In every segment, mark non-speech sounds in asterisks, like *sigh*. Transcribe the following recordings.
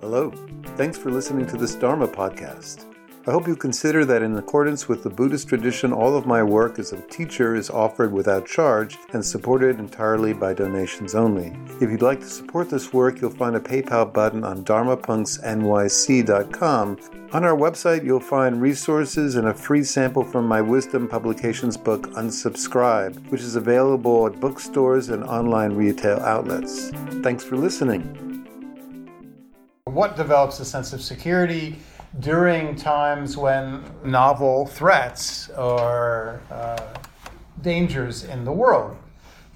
Hello. Thanks for listening to this Dharma podcast. I hope you consider that in accordance with the Buddhist tradition, all of my work as a teacher is offered without charge and supported entirely by donations only. If you'd like to support this work, you'll find a PayPal button on dharmapunxnyc.com. On our website, you'll find resources and a free sample from my Wisdom Publications book, Unsubscribe, which is available at bookstores and online retail outlets. Thanks for listening. What develops a sense of security? during times when novel threats or uh, dangers in the world.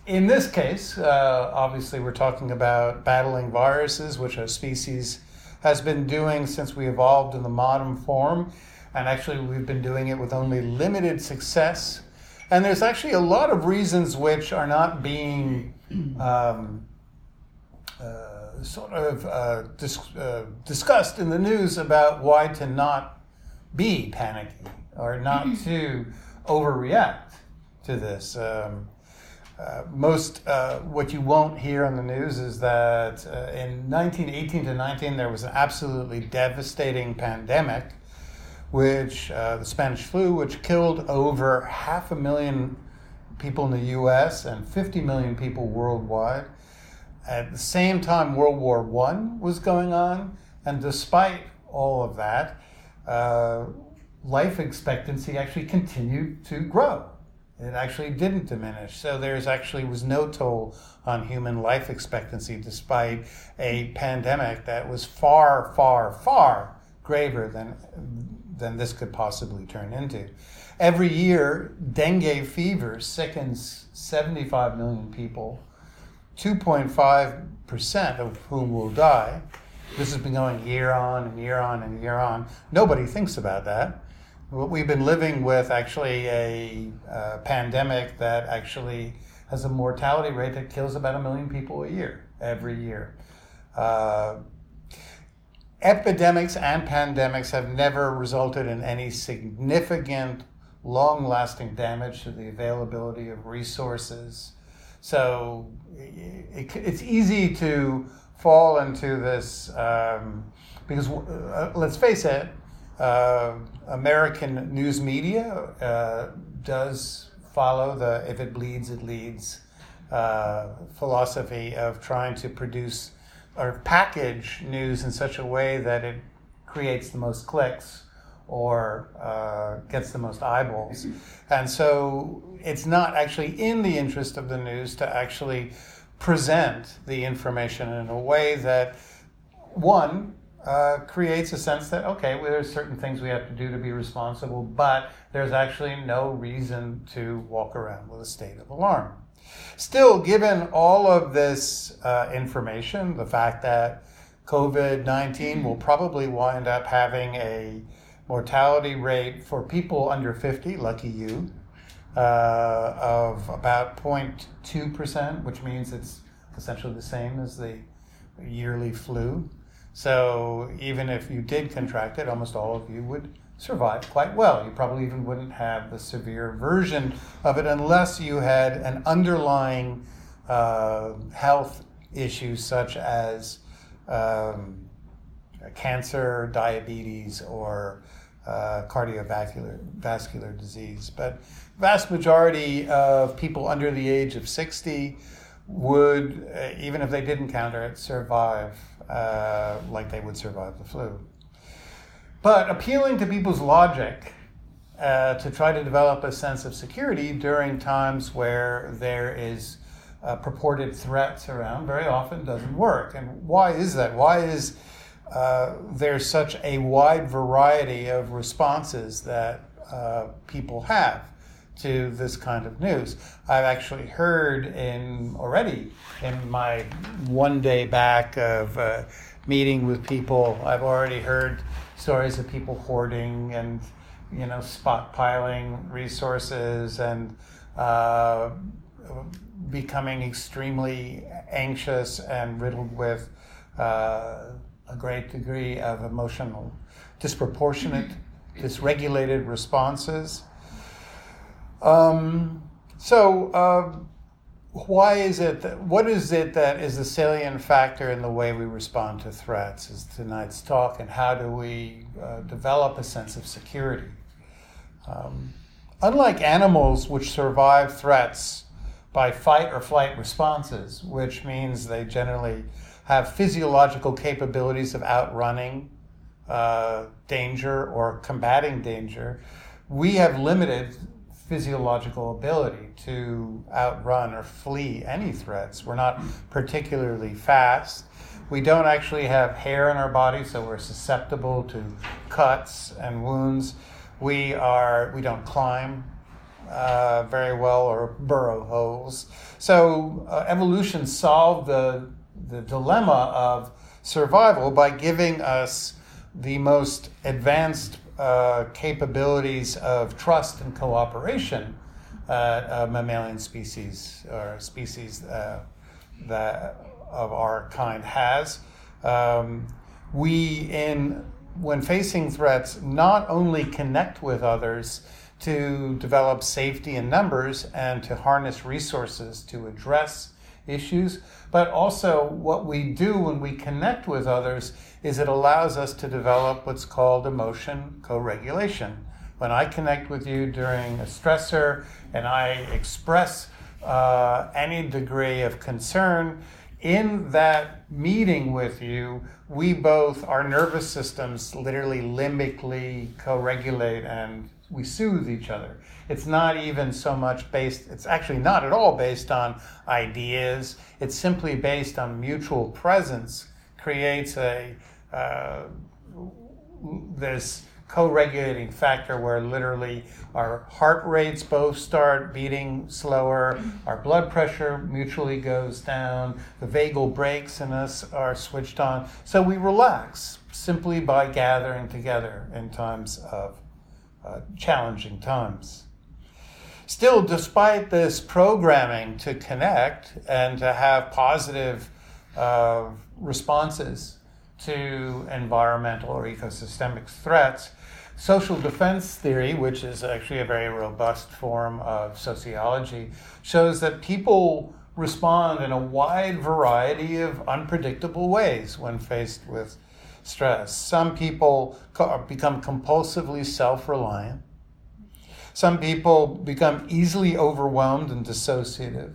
In this case, uh, obviously, we're talking about battling viruses, which our species has been doing since we evolved in the modern form. And actually, we've been doing it with only limited success. And there's actually a lot of reasons which are not being um, uh, sort of uh, dis- uh, discussed in the news about why to not be panicky or not to overreact to this. Um, uh, most uh, what you won't hear on the news is that uh, in 1918 to 19 there was an absolutely devastating pandemic, which uh, the Spanish flu, which killed over half a million people in the U.S. and 50 million people worldwide. At the same time, World War I was going on, and despite all of that, uh, life expectancy actually continued to grow. It actually didn't diminish. So there's actually was no toll on human life expectancy despite a pandemic that was far, far, far graver than than this could possibly turn into. Every year, dengue fever sickens 75 million people 2.5% of whom will die. This has been going year on and year on and year on. Nobody thinks about that. We've been living with actually a uh, pandemic that actually has a mortality rate that kills about a million people a year, every year. Uh, epidemics and pandemics have never resulted in any significant, long lasting damage to the availability of resources so it, it's easy to fall into this um, because uh, let's face it, uh, American news media uh, does follow the if it bleeds, it leads uh, philosophy of trying to produce or package news in such a way that it creates the most clicks or uh, gets the most eyeballs. And so it's not actually in the interest of the news to actually present the information in a way that, one, uh, creates a sense that, okay, well, there's certain things we have to do to be responsible, but there's actually no reason to walk around with a state of alarm. Still, given all of this uh, information, the fact that COVID 19 will probably wind up having a mortality rate for people under 50, lucky you, uh, of about 0.2%, which means it's essentially the same as the yearly flu. So even if you did contract it, almost all of you would survive quite well. You probably even wouldn't have the severe version of it unless you had an underlying uh, health issue such as um, cancer, diabetes, or uh, cardiovascular vascular disease. But vast majority of people under the age of 60 would, uh, even if they didn't counter it, survive uh, like they would survive the flu. But appealing to people's logic uh, to try to develop a sense of security during times where there is purported threats around very often doesn't work. And why is that? Why is uh, there's such a wide variety of responses that uh, people have to this kind of news. I've actually heard in already in my one day back of uh, meeting with people, I've already heard stories of people hoarding and you know stockpiling resources and uh, becoming extremely anxious and riddled with uh, a great degree of emotional disproportionate, dysregulated responses. Um, so, uh, why is it that, what is it that is the salient factor in the way we respond to threats is tonight's talk and how do we uh, develop a sense of security? Um, unlike animals which survive threats by fight or flight responses which means they generally have physiological capabilities of outrunning uh, danger or combating danger we have limited physiological ability to outrun or flee any threats. We're not particularly fast. We don't actually have hair in our body, so we're susceptible to cuts and wounds. We are we don't climb uh, very well or burrow holes. So uh, evolution solved the the dilemma of survival by giving us the most advanced uh, capabilities of trust and cooperation uh, mammalian species or species uh, that of our kind has. Um, we, in when facing threats, not only connect with others to develop safety in numbers and to harness resources to address issues, but also what we do when we connect with others is it allows us to develop what's called emotion co-regulation. When I connect with you during a stressor and I express uh, any degree of concern, in that meeting with you, we both, our nervous systems literally limbically co regulate and we soothe each other. It's not even so much based, it's actually not at all based on ideas. It's simply based on mutual presence, creates a uh, this co-regulating factor where literally our heart rates both start beating slower our blood pressure mutually goes down the vagal brakes in us are switched on. So we relax simply by gathering together in times of uh, challenging times. Still despite this programming to connect and to have positive uh, responses to environmental or ecosystemic threats. Social defense theory, which is actually a very robust form of sociology, shows that people respond in a wide variety of unpredictable ways when faced with stress. Some people become compulsively self reliant. Some people become easily overwhelmed and dissociative.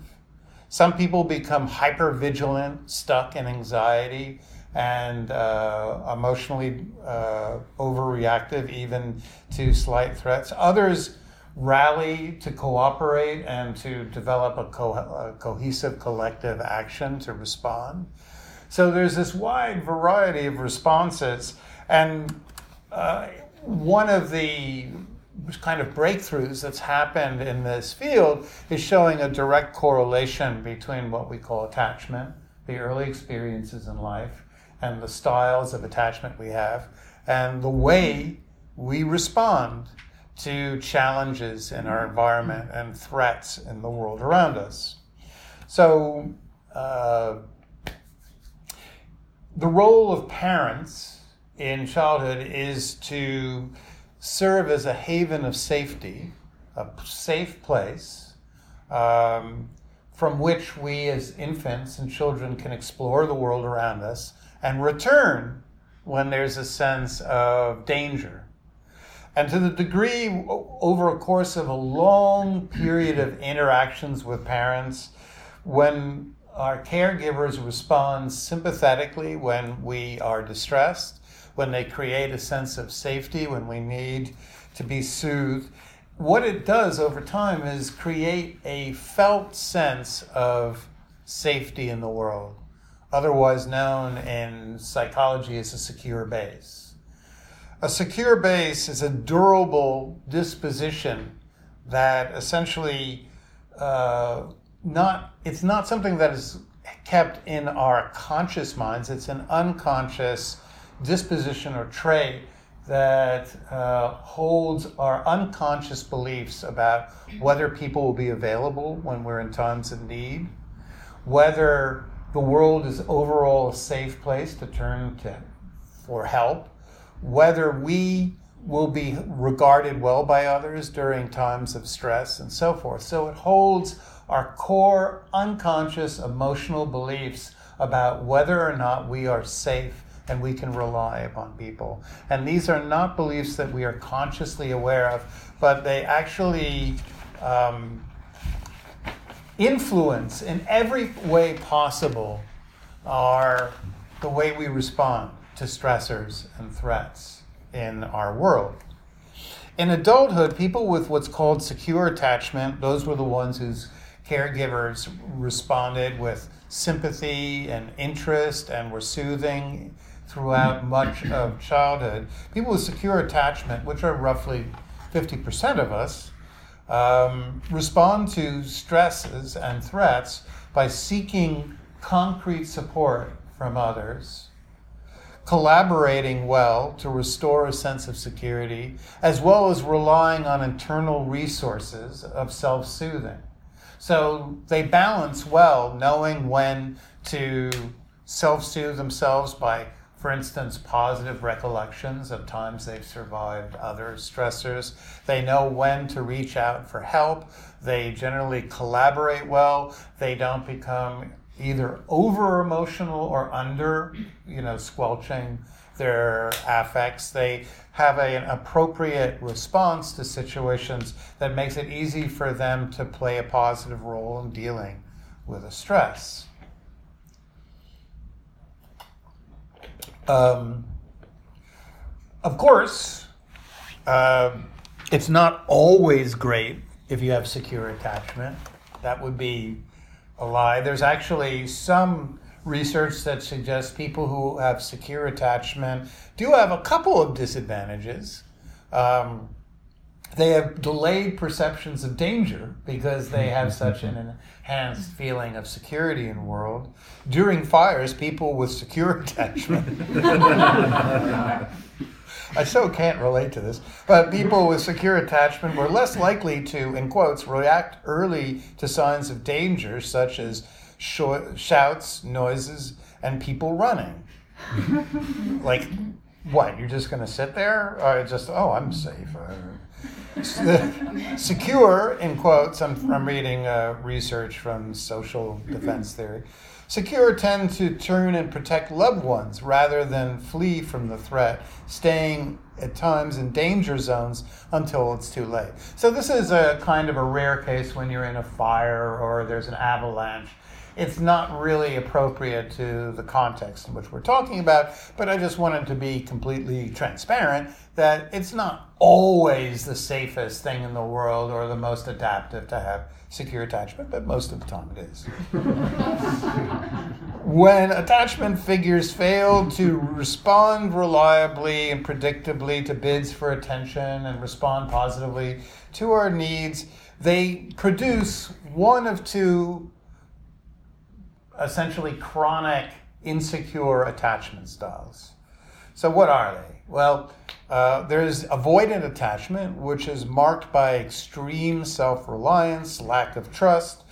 Some people become hyper vigilant, stuck in anxiety, and uh, emotionally uh, overreactive even to slight threats. Others rally to cooperate and to develop a, co- a cohesive collective action to respond. So there's this wide variety of responses, and uh, one of the kind of breakthroughs that's happened in this field is showing a direct correlation between what we call attachment, the early experiences in life, and the styles of attachment we have, and the way we respond to challenges in our environment and threats in the world around us. So, uh, the role of parents in childhood is to serve as a haven of safety, a safe place um, from which we as infants and children can explore the world around us and return when there's a sense of danger. And to the degree, over a course of a long period of interactions with parents, when our caregivers respond sympathetically when we are distressed, when they create a sense of safety, when we need to be soothed, what it does over time is create a felt sense of safety in the world otherwise known in psychology as a secure base. A secure base is a durable disposition that essentially uh, not it's not something that is kept in our conscious minds. It's an unconscious disposition or trait that uh, holds our unconscious beliefs about whether people will be available when we're in times of need, whether the world is overall a safe place to turn to for help, whether we will be regarded well by others during times of stress and so forth. So it holds our core unconscious emotional beliefs about whether or not we are safe and we can rely upon people. And these are not beliefs that we are consciously aware of, but they actually um, influence in every way possible our the way we respond to stressors and threats in our world. In adulthood, people with what's called secure attachment, those were the ones whose caregivers responded with sympathy and interest and were soothing throughout much of childhood. People with secure attachment, which are roughly 50% of us, um, respond to stresses and threats by seeking concrete support from others, collaborating well to restore a sense of security, as well as relying on internal resources of self soothing. So they balance well, knowing when to self soothe themselves by, for instance, positive recollections of times they've survived other stressors. They know when to reach out for help. They generally collaborate well. They don't become either over emotional or under, you know, squelching their affects. They have a, an appropriate response to situations that makes it easy for them to play a positive role in dealing with a stress. Um, of course, uh, it's not always great if you have secure attachment. That would be a lie. There's actually some research that suggests people who have secure attachment do have a couple of disadvantages. Um, they have delayed perceptions of danger because they have *laughs* such an enhanced feeling of security in the world. During fires, people with secure *laughs* attachment. I so can't relate to this, but people with secure attachment were less likely to, in quotes, react early to signs of danger, such as shouts, noises, and people running. *laughs* like, what? You're just going to sit there? Or just, oh, I'm safe. *laughs* secure, in quotes, I'm, I'm reading uh, research from social defense theory. Secure tend to turn and protect loved ones rather than flee from the threat, staying at times in danger zones until it's too late. So, this is a kind of a rare case when you're in a fire or there's an avalanche it's not really appropriate to the context in which we're talking about, but I just wanted to be completely transparent that it's not always the safest thing in the world or the most adaptive to have secure attachment, but most of the time it is. *laughs* when attachment figures fail to respond reliably and predictably to bids for attention and respond positively to our needs, they produce one of two essentially chronic insecure attachment styles. So, what are they? Well, uh, there's avoidant attachment, which is marked by extreme self reliance, lack of trust,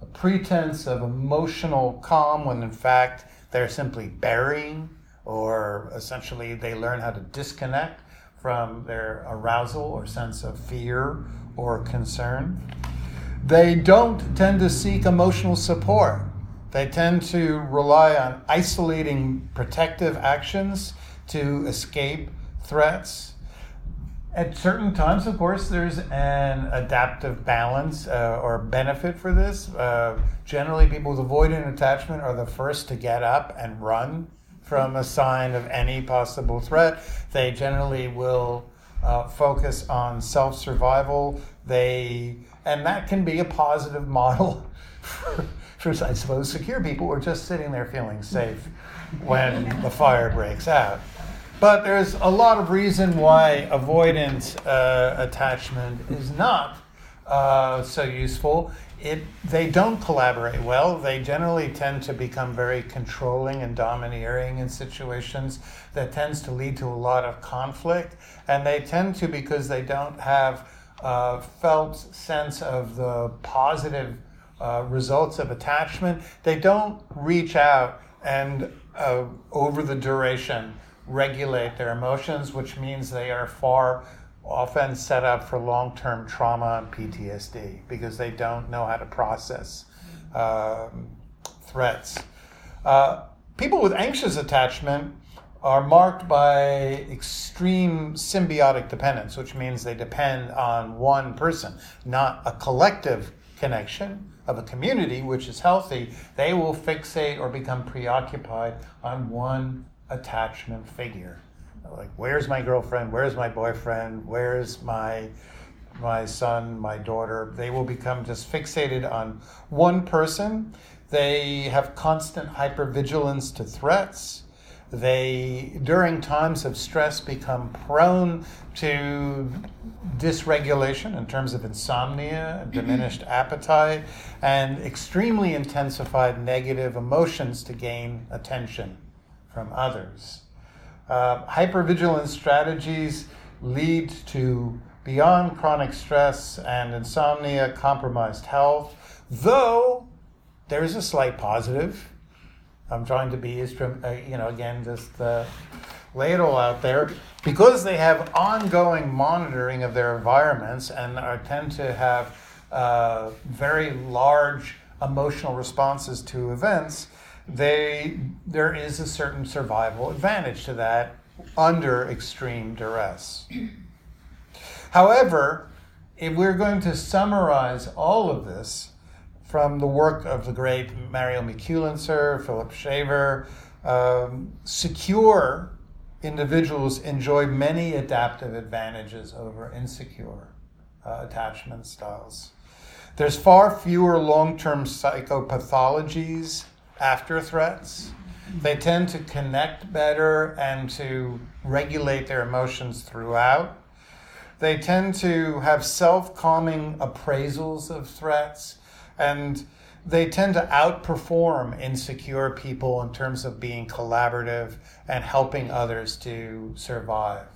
a pretense of emotional calm when in fact they're simply burying, or essentially they learn how to disconnect from their arousal or sense of fear or concern. They don't tend to seek emotional support they tend to rely on isolating protective actions to escape threats. At certain times, of course, there's an adaptive balance uh, or benefit for this. Uh, generally, people with avoidant attachment are the first to get up and run from a sign of any possible threat. They generally will uh, focus on self survival. They and that can be a positive *laughs* model for, I suppose, secure people who are just sitting there feeling safe when the fire breaks out. But there's a lot of reason why avoidant uh, attachment is not uh, so useful. It, they don't collaborate well. They generally tend to become very controlling and domineering in situations that tends to lead to a lot of conflict. And they tend to, because they don't have a felt sense of the positive uh, results of attachment, they don't reach out and uh, over the duration regulate their emotions, which means they are far often set up for long term trauma and PTSD because they don't know how to process um, threats. Uh, people with anxious attachment are marked by extreme symbiotic dependence, which means they depend on one person, not a collective connection of a community, which is healthy. They will fixate or become preoccupied on one attachment figure. Like, where's my girlfriend? Where's my boyfriend? Where's my my son, my daughter? They will become just fixated on one person. They have constant hypervigilance to threats they, during times of stress, become prone to dysregulation in terms of insomnia, diminished appetite, and extremely intensified negative emotions to gain attention from others. Uh, hypervigilance strategies lead to beyond chronic stress and insomnia, compromised health, though there is a slight positive I'm trying to be as, uh, you know, again, just uh, lay it all out there. Because they have ongoing monitoring of their environments and are, tend to have uh, very large emotional responses to events, they, there is a certain survival advantage to that under extreme duress. However, if we're going to summarize all of this, from the work of the great Mario Mikulincer, Philip Shaver. Um, secure individuals enjoy many adaptive advantages over insecure uh, attachment styles. There's far fewer long term psychopathologies after threats. They tend to connect better and to regulate their emotions throughout. They tend to have self calming appraisals of threats and they tend to outperform insecure people in terms of being collaborative and helping others to survive.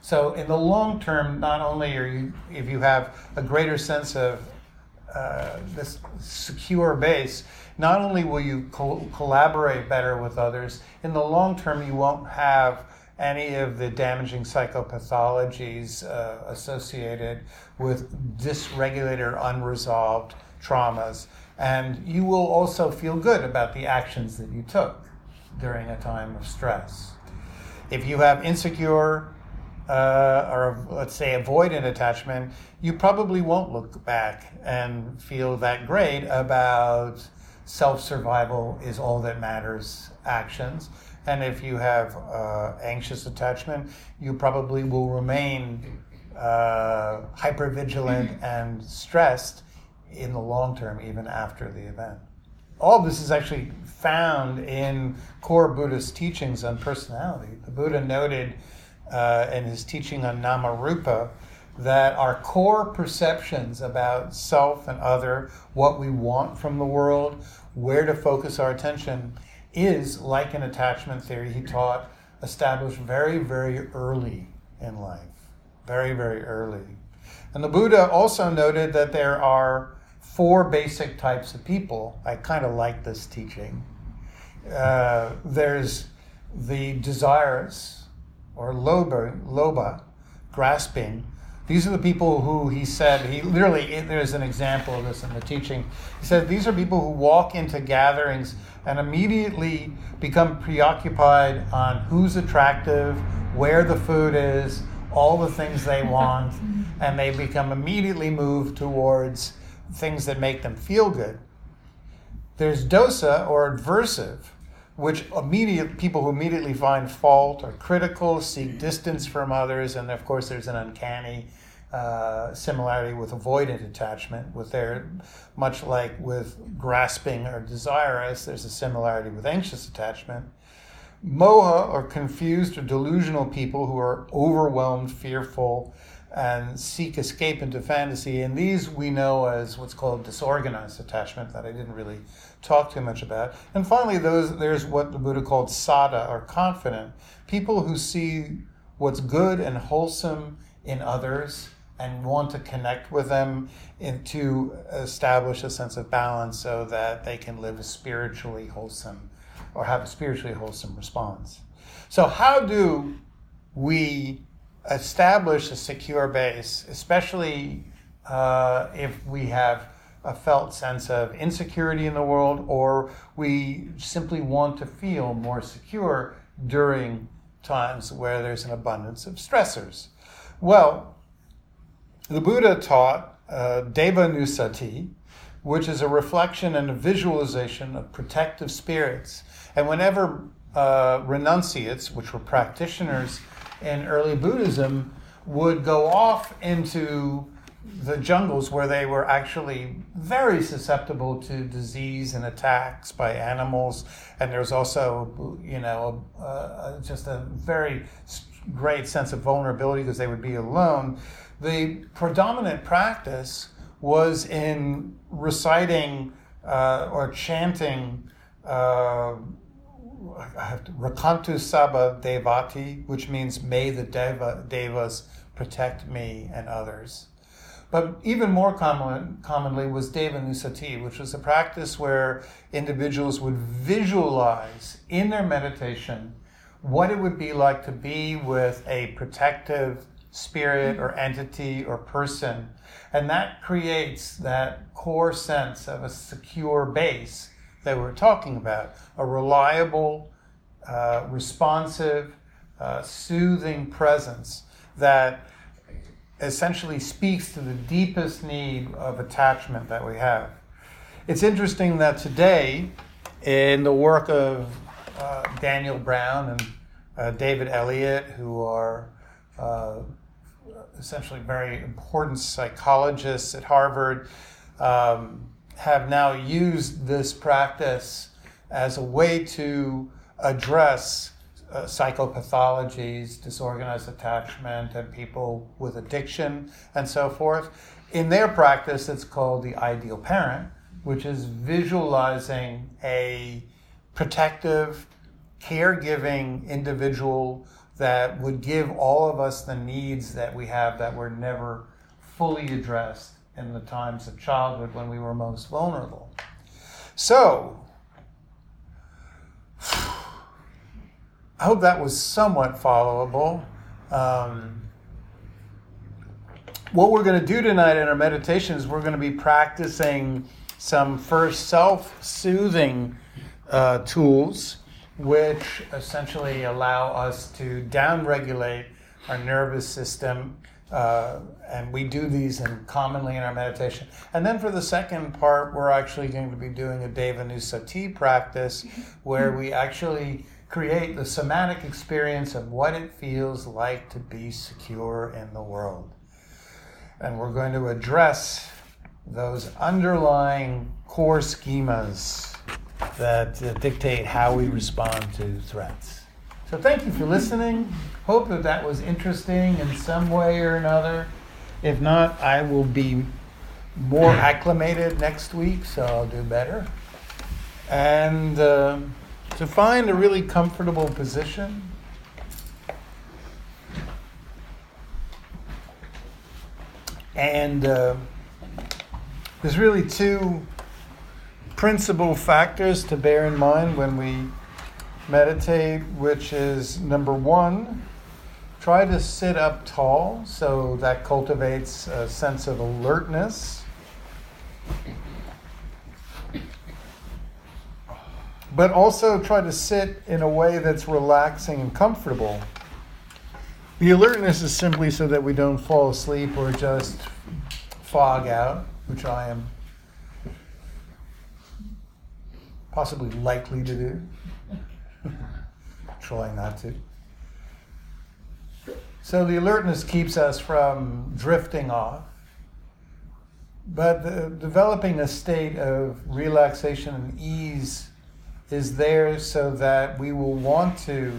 So, in the long term, not only are you, if you have a greater sense of uh, this secure base, not only will you co- collaborate better with others, in the long term, you won't have any of the damaging psychopathologies uh, associated with dysregulated or unresolved traumas, and you will also feel good about the actions that you took during a time of stress. If you have insecure uh, or let's say avoidant attachment, you probably won't look back and feel that great about self survival is all that matters actions. And if you have uh, anxious attachment, you probably will remain uh, hypervigilant and stressed in the long term, even after the event. All this is actually found in core Buddhist teachings on personality. The Buddha noted uh, in his teaching on Namarupa that our core perceptions about self and other, what we want from the world, where to focus our attention, is like an attachment theory he taught, established very, very early in life. Very, very early. And the Buddha also noted that there are four basic types of people. I kind of like this teaching. Uh, there's the desires, or lobha, lobha, grasping. These are the people who he said, he literally, there's an example of this in the teaching. He said, these are people who walk into gatherings and immediately become preoccupied on who's attractive, where the food is, all the things they want, *laughs* and they become immediately moved towards things that make them feel good. There's dosa or aversive, which immediate people who immediately find fault or critical, seek distance from others, and of course there's an uncanny uh, similarity with avoidant attachment. With their, much like with grasping or desirous, there's a similarity with anxious attachment. Moha or confused or delusional people who are overwhelmed, fearful, and seek escape into fantasy. And these we know as what's called disorganized attachment that I didn't really talk too much about. And finally, those there's what the Buddha called saddha or confident people who see what's good and wholesome in others and want to connect with them and to establish a sense of balance so that they can live a spiritually wholesome or have a spiritually wholesome response. So, how do we establish a secure base, especially uh, if we have a felt sense of insecurity in the world or we simply want to feel more secure during times where there's an abundance of stressors? Well, the Buddha taught uh, Deva Nusati, which is a reflection and a visualization of protective spirits. And whenever uh, renunciates, which were practitioners in early Buddhism, would go off into the jungles where they were actually very susceptible to disease and attacks by animals. And there's also, you know, just a very great sense of vulnerability because they would be alone. The predominant practice was in reciting uh, or chanting. Uh, Rakkhantu Sabba Devata, which means may the Deva, Devas protect me and others. But even more common, commonly was Deva Nusati, which was a practice where individuals would visualize in their meditation what it would be like to be with a protective spirit or entity or person. And that creates that core sense of a secure base that we're talking about a reliable, uh, responsive, uh, soothing presence that essentially speaks to the deepest need of attachment that we have. It's interesting that today, in the work of uh, Daniel Brown and uh, David Elliott, who are uh, essentially very important psychologists at Harvard, um, have now used this practice as a way to address uh, psychopathologies, disorganized attachment, and people with addiction and so forth. In their practice, it's called the ideal parent, which is visualizing a protective, caregiving individual that would give all of us the needs that we have that were never fully addressed in the times of childhood when we were most vulnerable. So, I hope that was somewhat followable. Um, what we're going to do tonight in our meditation is we're going to be practicing some first self soothing uh, tools, which essentially allow us to downregulate our nervous system uh, and we do these in, commonly in our meditation. And then for the second part, we're actually going to be doing a Devanusati practice where we actually create the somatic experience of what it feels like to be secure in the world. And we're going to address those underlying core schemas that uh, dictate how we respond to threats. So thank you for listening. Hope that that was interesting in some way or another. If not, I will be more acclimated next week, so I'll do better. And uh, to find a really comfortable position. And uh, there's really two principal factors to bear in mind when we meditate, which is number one, try to sit up tall, so that cultivates a sense of alertness. But also try to sit in a way that's relaxing and comfortable. The alertness is simply so that we don't fall asleep or just fog out, which I am possibly likely to do. *laughs* Try not to. So the alertness keeps us from drifting off. But developing a state of relaxation and ease is there so that we will want to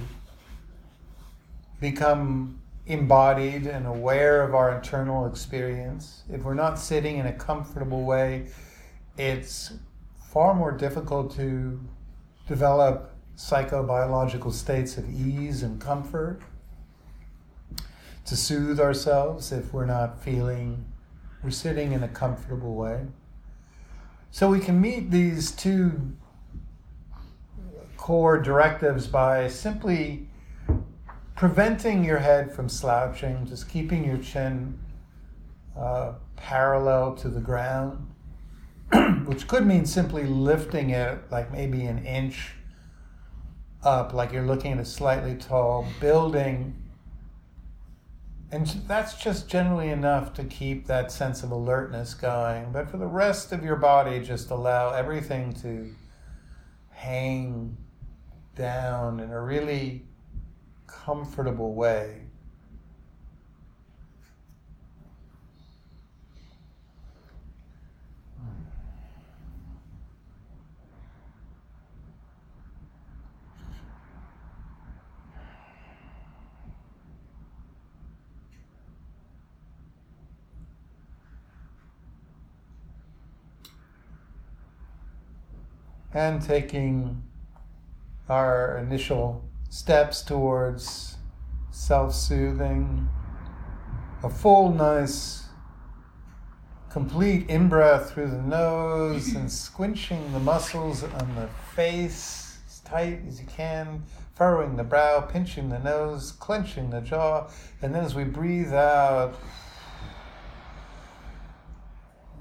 become embodied and aware of our internal experience. If we're not sitting in a comfortable way, it's far more difficult to develop psychobiological states of ease and comfort, to soothe ourselves if we're not feeling we're sitting in a comfortable way. So we can meet these two core directives by simply preventing your head from slouching, just keeping your chin uh, parallel to the ground, *clears throat* which could mean simply lifting it like maybe an inch up, like you're looking at a slightly tall building. And that's just generally enough to keep that sense of alertness going. But for the rest of your body, just allow everything to hang down in a really comfortable way. And taking our initial steps towards self soothing, a full, nice, complete in breath through the nose and *laughs* squinching the muscles on the face as tight as you can, furrowing the brow, pinching the nose, clenching the jaw, and then as we breathe out,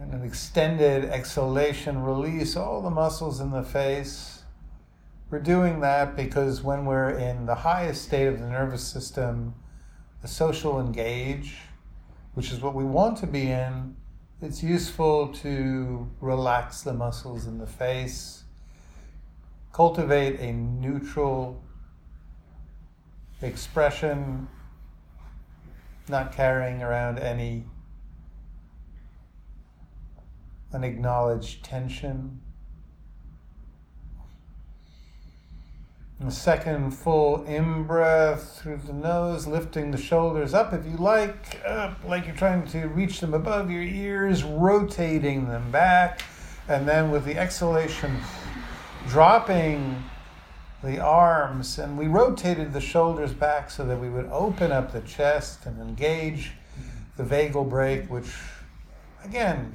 and an extended exhalation, release all the muscles in the face. We're doing that because when we're in the highest state of the nervous system, the social engage, which is what we want to be in, it's useful to relax the muscles in the face, cultivate a neutral expression, not carrying around any unacknowledged tension. And a second full in breath through the nose, lifting the shoulders up if you like, up like you're trying to reach them above your ears, rotating them back. And then with the exhalation, dropping the arms. And we rotated the shoulders back so that we would open up the chest and engage the vagal brake, which again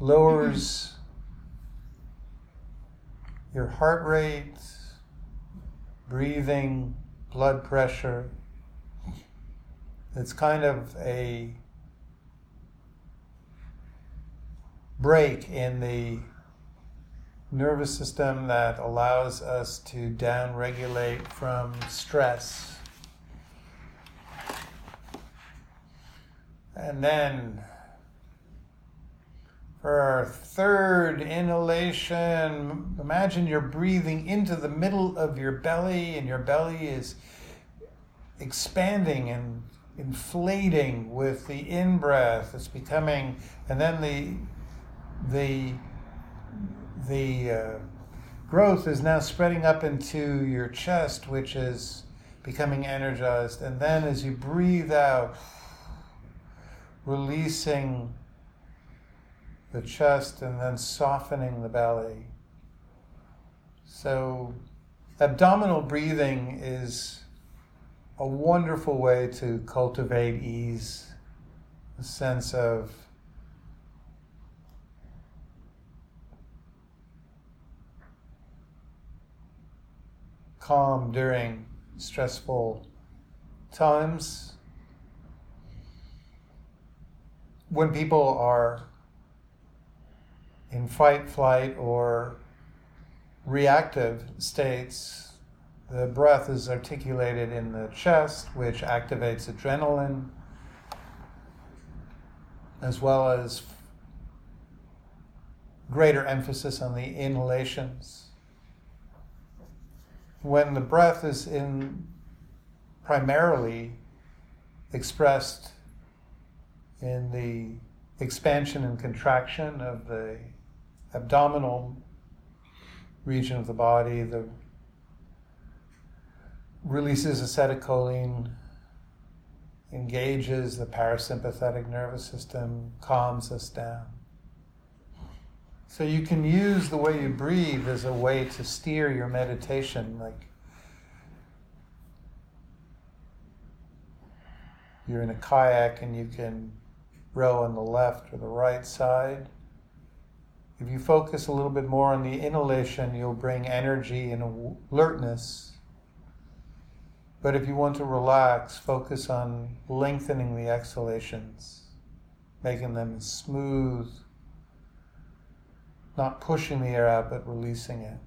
lowers your heart rate, breathing, blood pressure. It's kind of a break in the nervous system that allows us to downregulate from stress. And then for our third inhalation, imagine you're breathing into the middle of your belly, and your belly is expanding and inflating with the in breath. It's becoming, and then the the the uh, growth is now spreading up into your chest, which is becoming energized. And then as you breathe out, releasing the chest and then softening the belly. So, abdominal breathing is a wonderful way to cultivate ease, a sense of calm during stressful times. When people are in fight, flight, or reactive states, the breath is articulated in the chest, which activates adrenaline, as well as greater emphasis on the inhalations. When the breath is in primarily expressed in the expansion and contraction of the abdominal region of the body, the releases acetylcholine, engages the parasympathetic nervous system, calms us down. So you can use the way you breathe as a way to steer your meditation. Like you're in a kayak and you can row on the left or the right side. If you focus a little bit more on the inhalation, you'll bring energy and alertness. But if you want to relax, focus on lengthening the exhalations, making them smooth, not pushing the air out, but releasing it.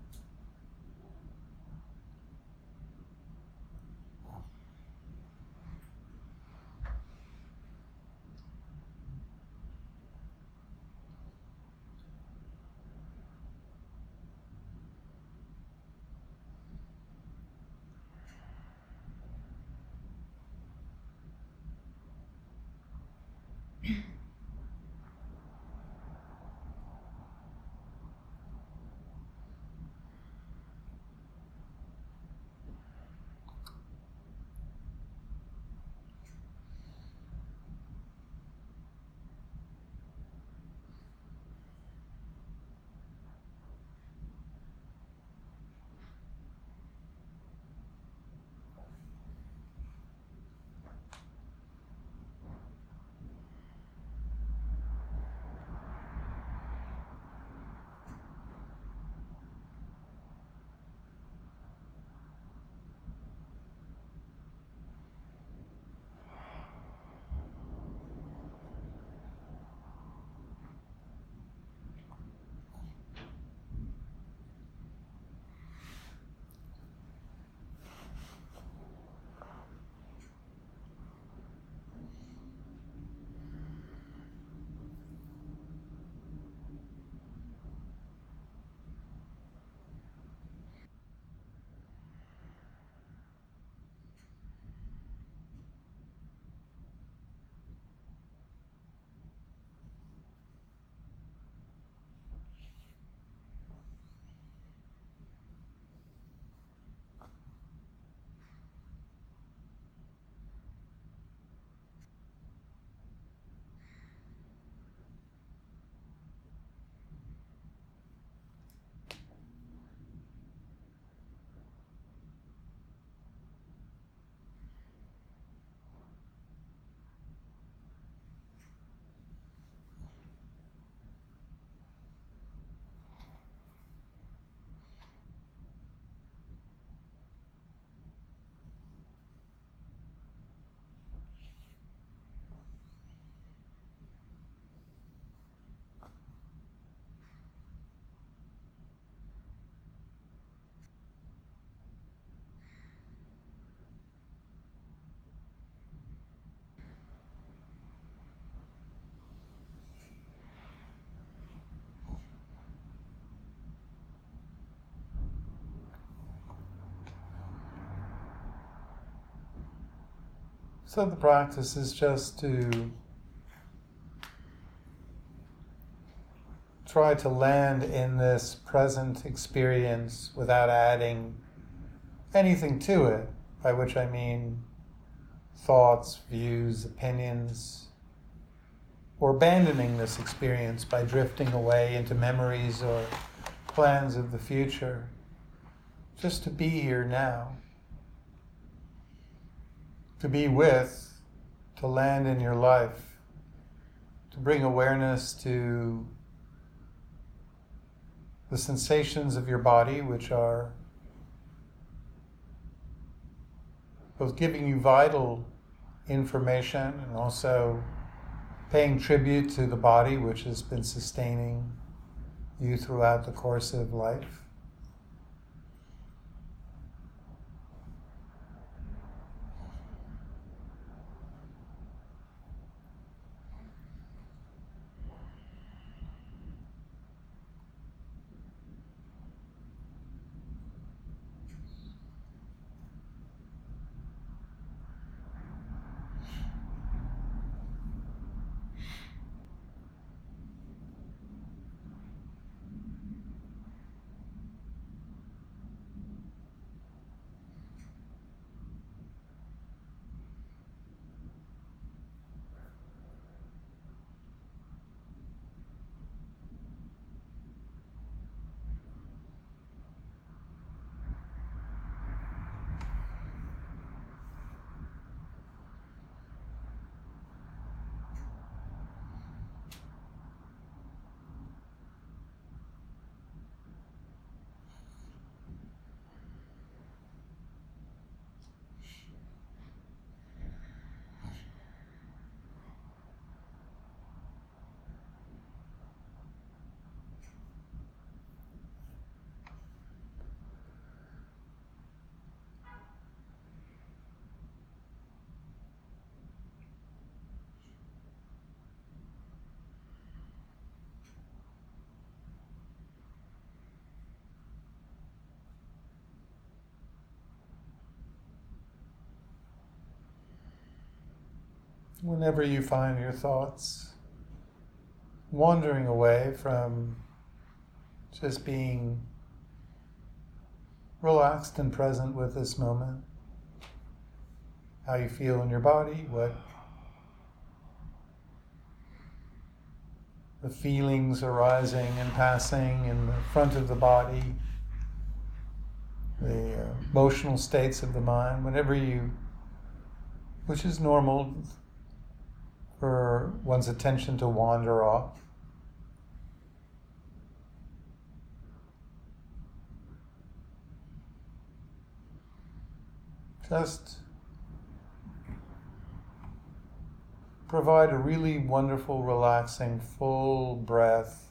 So the practice is just to try to land in this present experience without adding anything to it, by which I mean thoughts, views, opinions, or abandoning this experience by drifting away into memories or plans of the future. Just to be here now to be with, to land in your life, to bring awareness to the sensations of your body, which are both giving you vital information and also paying tribute to the body, which has been sustaining you throughout the course of life. Whenever you find your thoughts wandering away from just being relaxed and present with this moment, how you feel in your body, what the feelings arising and passing in the front of the body, the emotional states of the mind, whenever you, which is normal for one's attention to wander off. Just provide a really wonderful, relaxing, full breath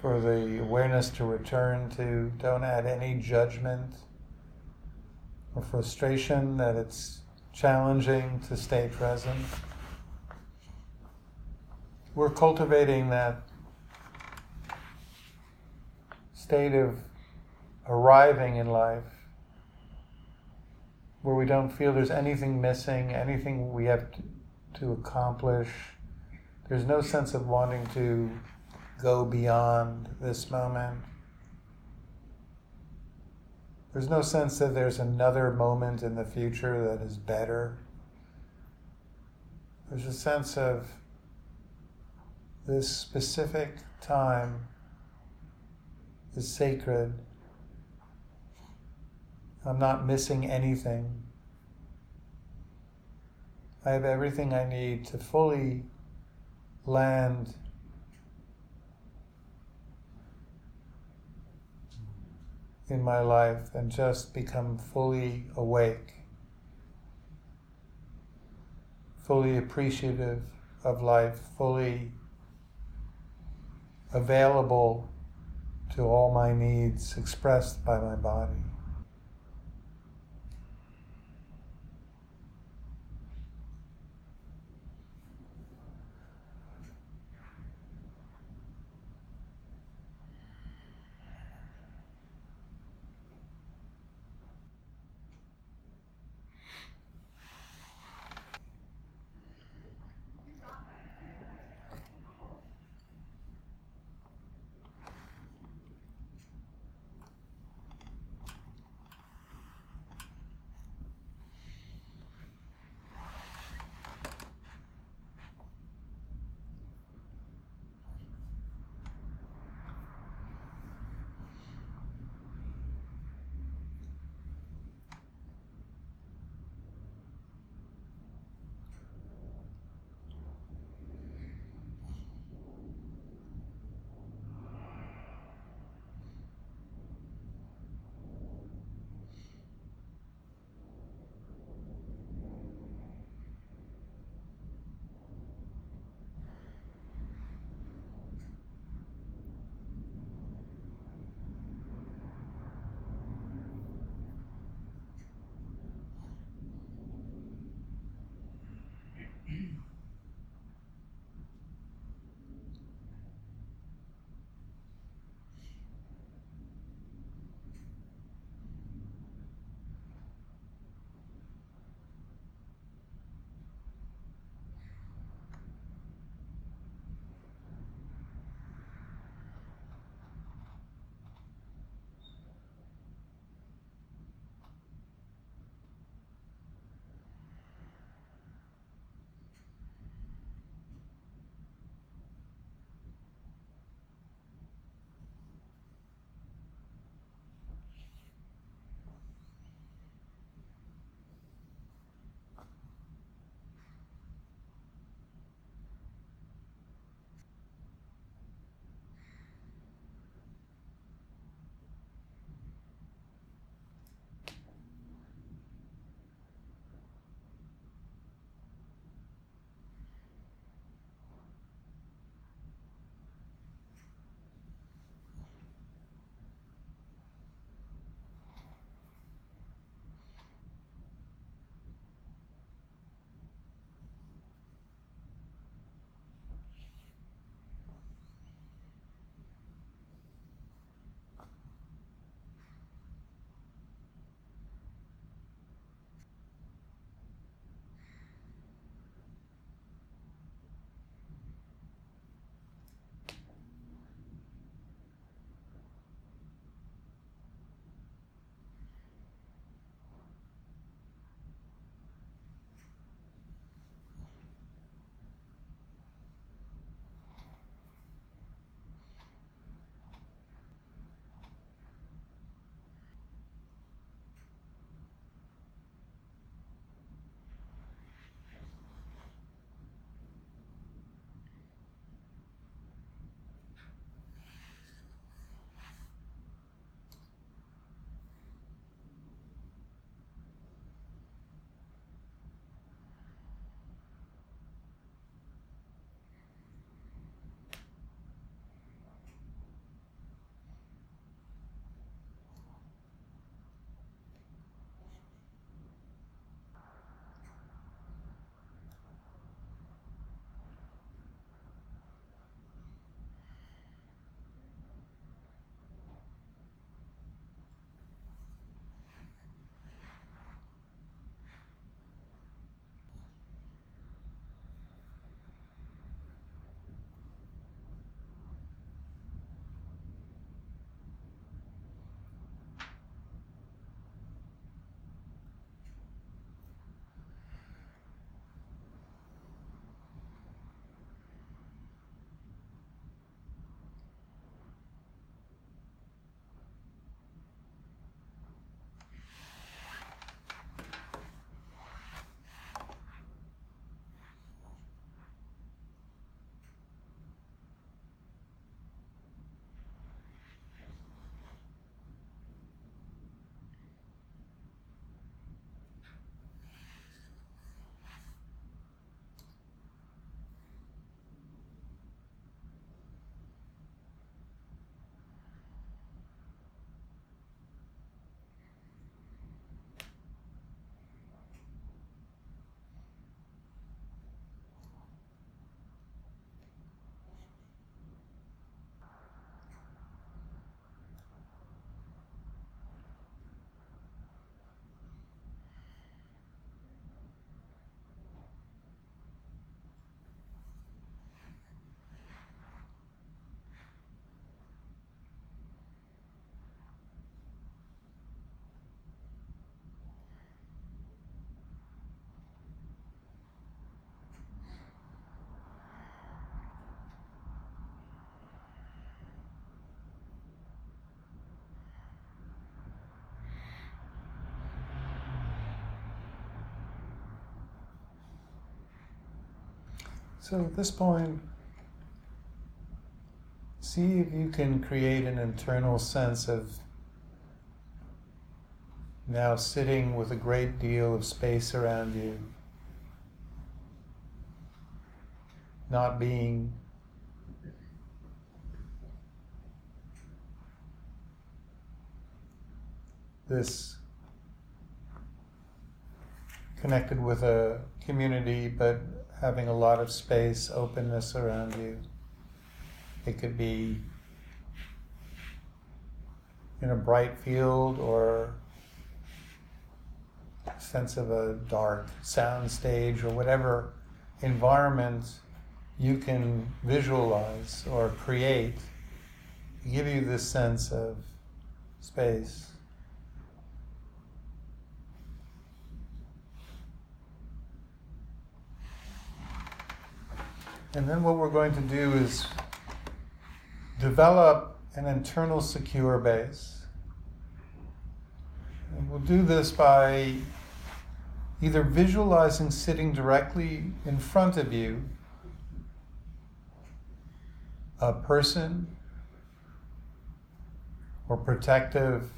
for the awareness to return to. Don't add any judgment or frustration that it's challenging to stay present. We're cultivating that state of arriving in life where we don't feel there's anything missing, anything we have to, to accomplish. There's no sense of wanting to go beyond this moment. There's no sense that there's another moment in the future that is better. There's a sense of this specific time is sacred I'm not missing anything. I have everything I need to fully land in my life and just become fully awake, fully appreciative of life, fully available to all my needs expressed by my body. So at this point, see if you can create an internal sense of now sitting with a great deal of space around you, not being this connected with a community, but having a lot of space, openness around you. It could be in a bright field or sense of a dark sound stage or whatever environment you can visualize or create give you this sense of space. And then what we're going to do is develop an internal secure base. And we'll do this by either visualizing sitting directly in front of you a person or protective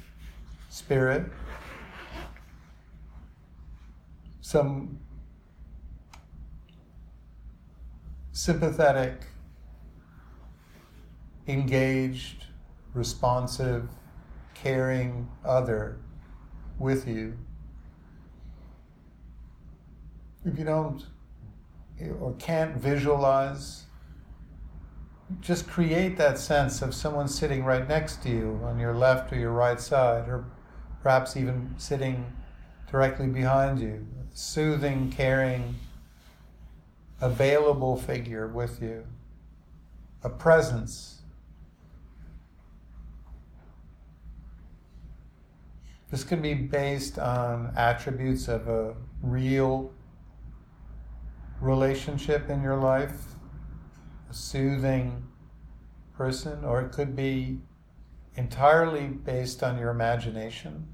spirit, some sympathetic, engaged, responsive, caring other with you. If you don't or can't visualize, just create that sense of someone sitting right next to you on your left or your right side, or perhaps even sitting directly behind you. Soothing, caring, available figure with you, a presence. This can be based on attributes of a real relationship in your life, a soothing person, or it could be entirely based on your imagination.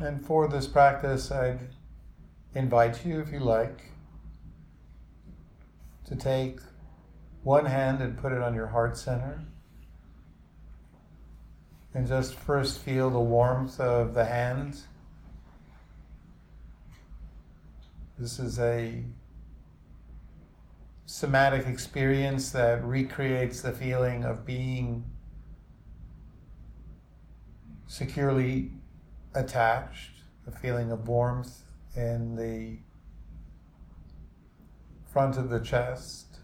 And for this practice, I'd invite you, if you like, to take one hand and put it on your heart center. And just first feel the warmth of the hand. This is a somatic experience that recreates the feeling of being securely attached, a feeling of warmth in the front of the chest,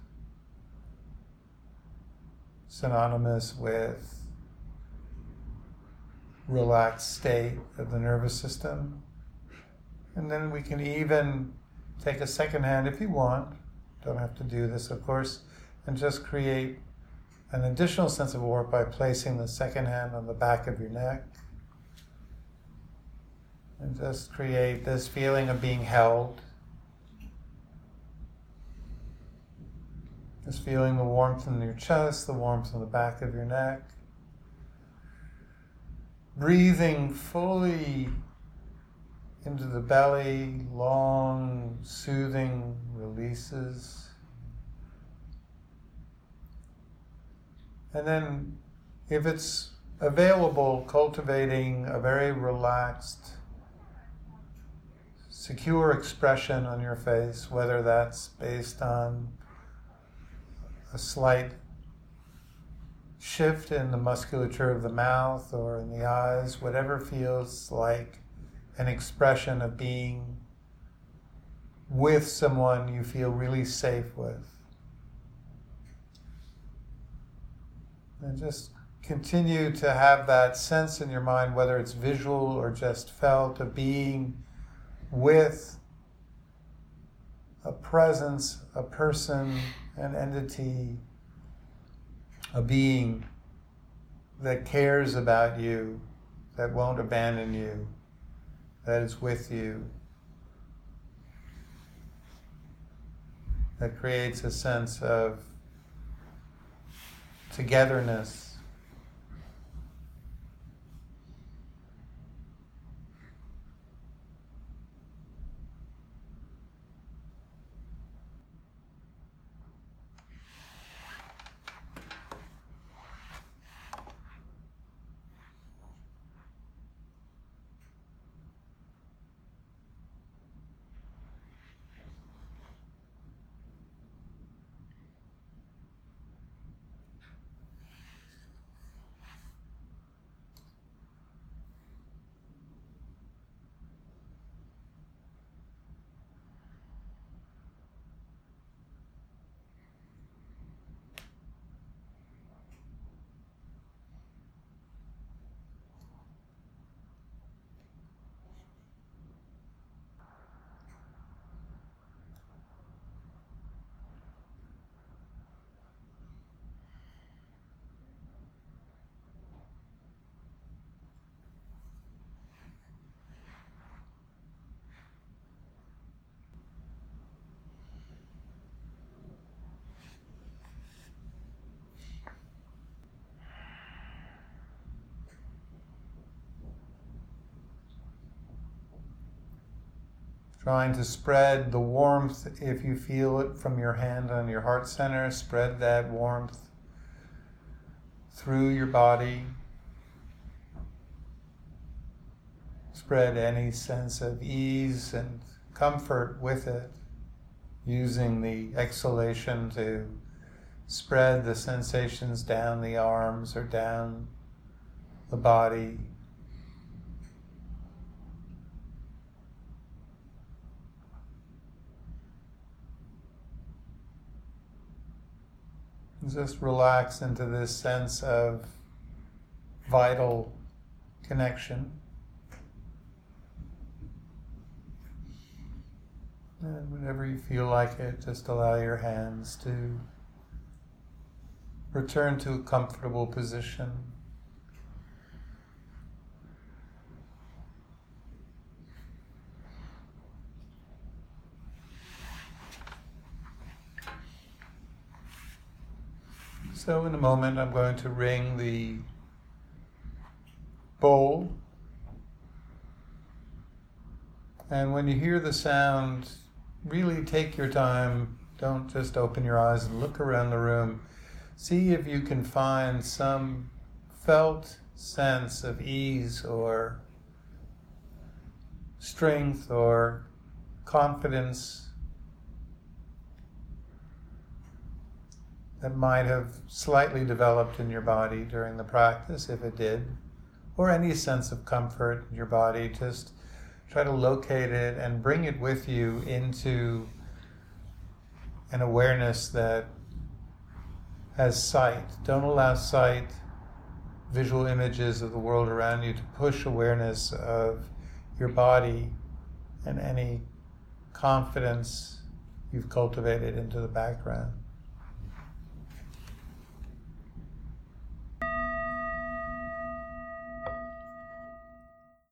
synonymous with relaxed state of the nervous system. And then we can even take a second hand if you want. Don't have to do this, of course, and just create an additional sense of warmth by placing the second hand on the back of your neck and just create this feeling of being held. Just feeling the warmth in your chest, the warmth in the back of your neck. Breathing fully into the belly, long, soothing releases. And then, if it's available, cultivating a very relaxed secure expression on your face, whether that's based on a slight shift in the musculature of the mouth or in the eyes, whatever feels like an expression of being with someone you feel really safe with. And just continue to have that sense in your mind, whether it's visual or just felt, of being with a presence, a person, an entity, a being that cares about you, that won't abandon you, that is with you, that creates a sense of togetherness Trying to spread the warmth, if you feel it from your hand on your heart center, spread that warmth through your body. Spread any sense of ease and comfort with it, using the exhalation to spread the sensations down the arms or down the body. Just relax into this sense of vital connection. And whenever you feel like it, just allow your hands to return to a comfortable position. So, in a moment, I'm going to ring the bowl. And when you hear the sound, really take your time. Don't just open your eyes and look around the room. See if you can find some felt sense of ease or strength or confidence that might have slightly developed in your body during the practice, if it did, or any sense of comfort in your body. Just try to locate it and bring it with you into an awareness that has sight. Don't allow sight, visual images of the world around you to push awareness of your body and any confidence you've cultivated into the background.